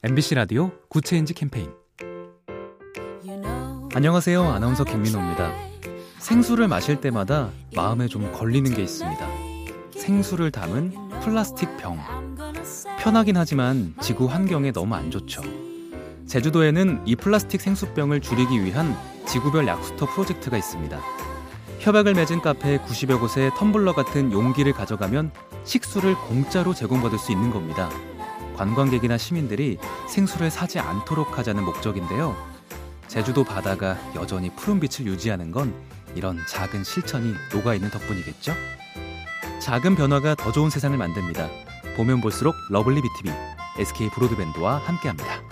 MBC 라디오 Good Change 캠페인 안녕하세요. 아나운서 김민호입니다. 생수를 마실 때마다 마음에 좀 걸리는 게 있습니다. 생수를 담은 플라스틱 병. 편하긴 하지만 지구 환경에 너무 안 좋죠. 제주도에는 이 플라스틱 생수병을 줄이기 위한 지구별 약수터 프로젝트가 있습니다. 협약을 맺은 카페 90여 곳에 텀블러 같은 용기를 가져가면 식수를 공짜로 제공받을 수 있는 겁니다. 관광객이나 시민들이 생수를 사지 않도록 하자는 목적인데요. 제주도 바다가 여전히 푸른 빛을 유지하는 건 이런 작은 실천이 녹아있는 덕분이겠죠? 작은 변화가 더 좋은 세상을 만듭니다. 보면 볼수록 lovely B tv SK 브로드밴드와 함께합니다.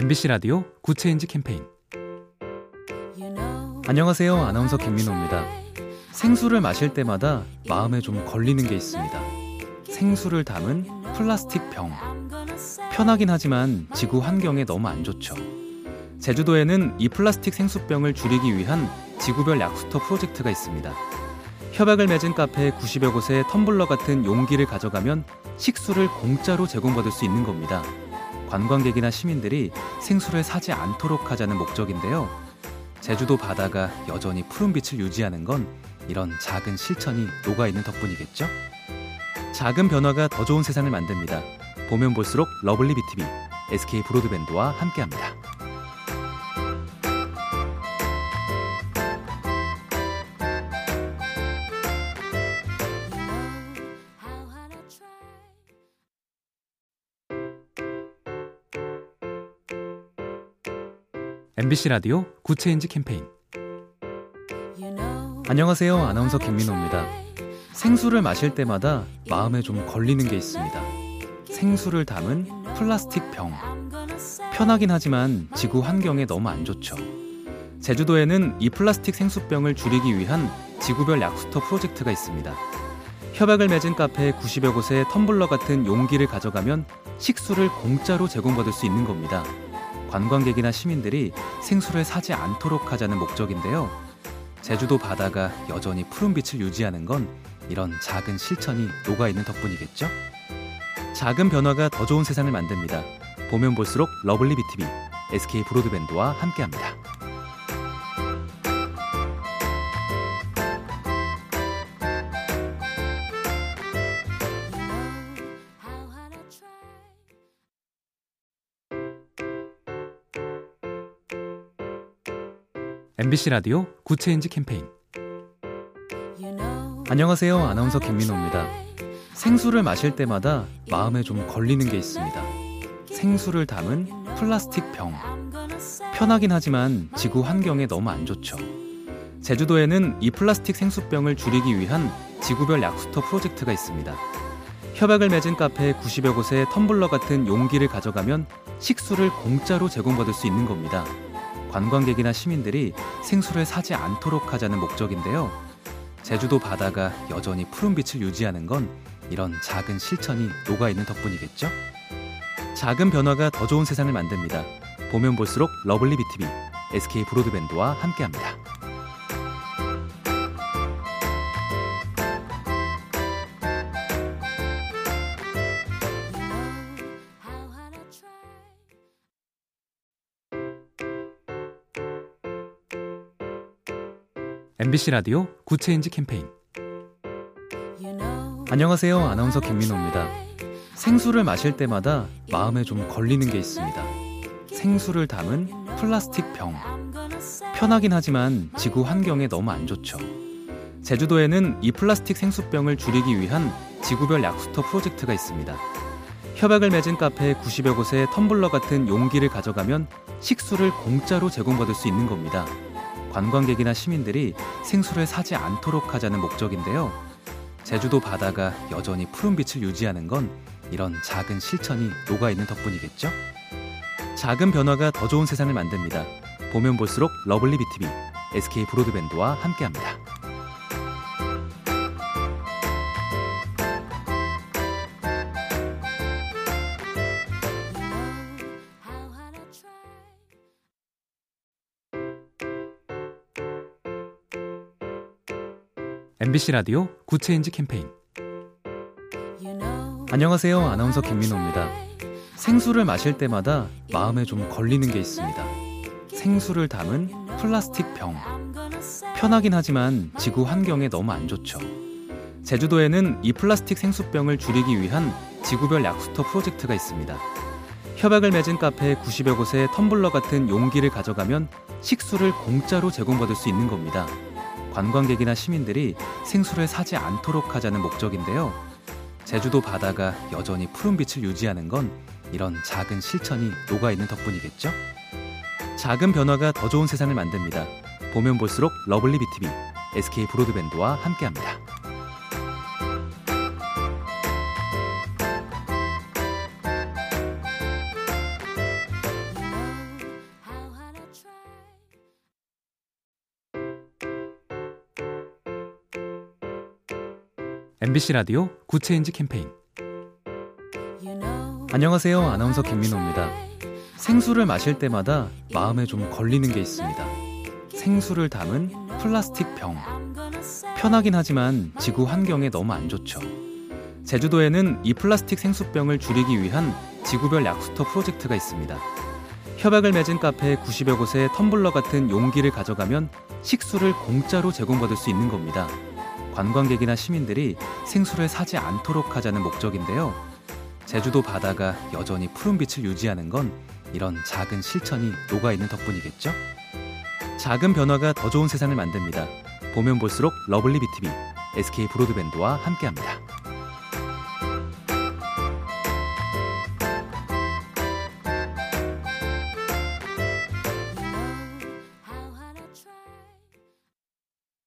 MBC 라디오 Good Change 캠페인 안녕하세요. 아나운서 김민호입니다. 생수를 마실 때마다 마음에 좀 걸리는 게 있습니다. 생수를 담은 플라스틱 병. 편하긴 하지만 지구 환경에 너무 안 좋죠. 제주도에는 이 플라스틱 생수병을 줄이기 위한 지구별 약수터 프로젝트가 있습니다. 협약을 맺은 카페 90여 곳에 텀블러 같은 용기를 가져가면 식수를 공짜로 제공받을 수 있는 겁니다. 관광객이나 시민들이 생수를 사지 않도록 하자는 목적인데요. 제주도 바다가 여전히 푸른 빛을 유지하는 건 이런 작은 실천이 녹아있는 덕분이겠죠? 작은 변화가 더 좋은 세상을 만듭니다. 보면 볼수록 lovely B tv SK 브로드밴드와 함께합니다. MBC 라디오 Good Change 캠페인 안녕하세요. 아나운서 김민호입니다. 생수를 마실 때마다 마음에 좀 걸리는 게 있습니다. 생수를 담은 플라스틱 병. 편하긴 하지만 지구 환경에 너무 안 좋죠. 제주도에는 이 플라스틱 생수병을 줄이기 위한 지구별 약수터 프로젝트가 있습니다. 협약을 맺은 카페 90여 곳에 텀블러 같은 용기를 가져가면 식수를 공짜로 제공받을 수 있는 겁니다. 관광객이나 시민들이 생수를 사지 않도록 하자는 목적인데요. 제주도 바다가 여전히 푸른빛을 유지하는 건 이런 작은 실천이 녹아있는 덕분이겠죠? 작은 변화가 더 좋은 세상을 만듭니다. 보면 볼수록 lovely B tv SK 브로드밴드와 함께합니다. MBC 라디오 Good Change 캠페인 안녕하세요. 아나운서 김민호입니다. 생수를 마실 때마다 마음에 좀 걸리는 게 있습니다. 생수를 담은 플라스틱 병. 편하긴 하지만 지구 환경에 너무 안 좋죠. 제주도에는 이 플라스틱 생수병을 줄이기 위한 지구별 약수터 프로젝트가 있습니다. 협약을 맺은 카페 90여 곳에 텀블러 같은 용기를 가져가면 식수를 공짜로 제공받을 수 있는 겁니다. 관광객이나 시민들이 생수를 사지 않도록 하자는 목적인데요. 제주도 바다가 여전히 푸른빛을 유지하는 건 이런 작은 실천이 녹아있는 덕분이겠죠? 작은 변화가 더 좋은 세상을 만듭니다. 보면 볼수록 lovely B tv SK 브로드밴드와 함께합니다. MBC 라디오 Good Change 캠페인 안녕하세요. 아나운서 김민호입니다. 생수를 마실 때마다 마음에 좀 걸리는 게 있습니다. 생수를 담은 플라스틱 병. 편하긴 하지만 지구 환경에 너무 안 좋죠. 제주도에는 이 플라스틱 생수병을 줄이기 위한 지구별 약수터 프로젝트가 있습니다. 협약을 맺은 카페 90여 곳에 텀블러 같은 용기를 가져가면 식수를 공짜로 제공받을 수 있는 겁니다. 관광객이나 시민들이 생수를 사지 않도록 하자는 목적인데요. 제주도 바다가 여전히 푸른빛을 유지하는 건 이런 작은 실천이 녹아있는 덕분이겠죠? 작은 변화가 더 좋은 세상을 만듭니다. 보면 볼수록 lovely B tv SK 브로드밴드와 함께합니다. MBC 라디오 Good Change 캠페인 안녕하세요. 아나운서 김민호입니다. 생수를 마실 때마다 마음에 좀 걸리는 게 있습니다. 생수를 담은 플라스틱 병. 편하긴 하지만 지구 환경에 너무 안 좋죠. 제주도에는 이 플라스틱 생수병을 줄이기 위한 지구별 약수터 프로젝트가 있습니다. 협약을 맺은 카페 90여 곳에 텀블러 같은 용기를 가져가면 식수를 공짜로 제공받을 수 있는 겁니다. 관광객이나 시민들이 생수를 사지 않도록 하자는 목적인데요. 제주도 바다가 여전히 푸른 빛을 유지하는 건 이런 작은 실천이 녹아있는 덕분이겠죠? 작은 변화가 더 좋은 세상을 만듭니다. 보면 볼수록 러블리 BTV, SK 브로드밴드와 함께합니다. MBC 라디오 Good Change 캠페인 안녕하세요. 아나운서 김민호입니다. 생수를 마실 때마다 마음에 좀 걸리는 게 있습니다. 생수를 담은 플라스틱 병. 편하긴 하지만 지구 환경에 너무 안 좋죠. 제주도에는 이 플라스틱 생수병을 줄이기 위한 지구별 약수터 프로젝트가 있습니다. 협약을 맺은 카페 90여 곳에 텀블러 같은 용기를 가져가면 식수를 공짜로 제공받을 수 있는 겁니다. 관광객이나 시민들이 생수를 사지 않도록 하자는 목적인데요. 제주도 바다가 여전히 푸른 빛을 유지하는 건 이런 작은 실천이 녹아있는 덕분이겠죠? 작은 변화가 더 좋은 세상을 만듭니다. 보면 볼수록 러블리 BTV, SK 브로드밴드와 함께합니다.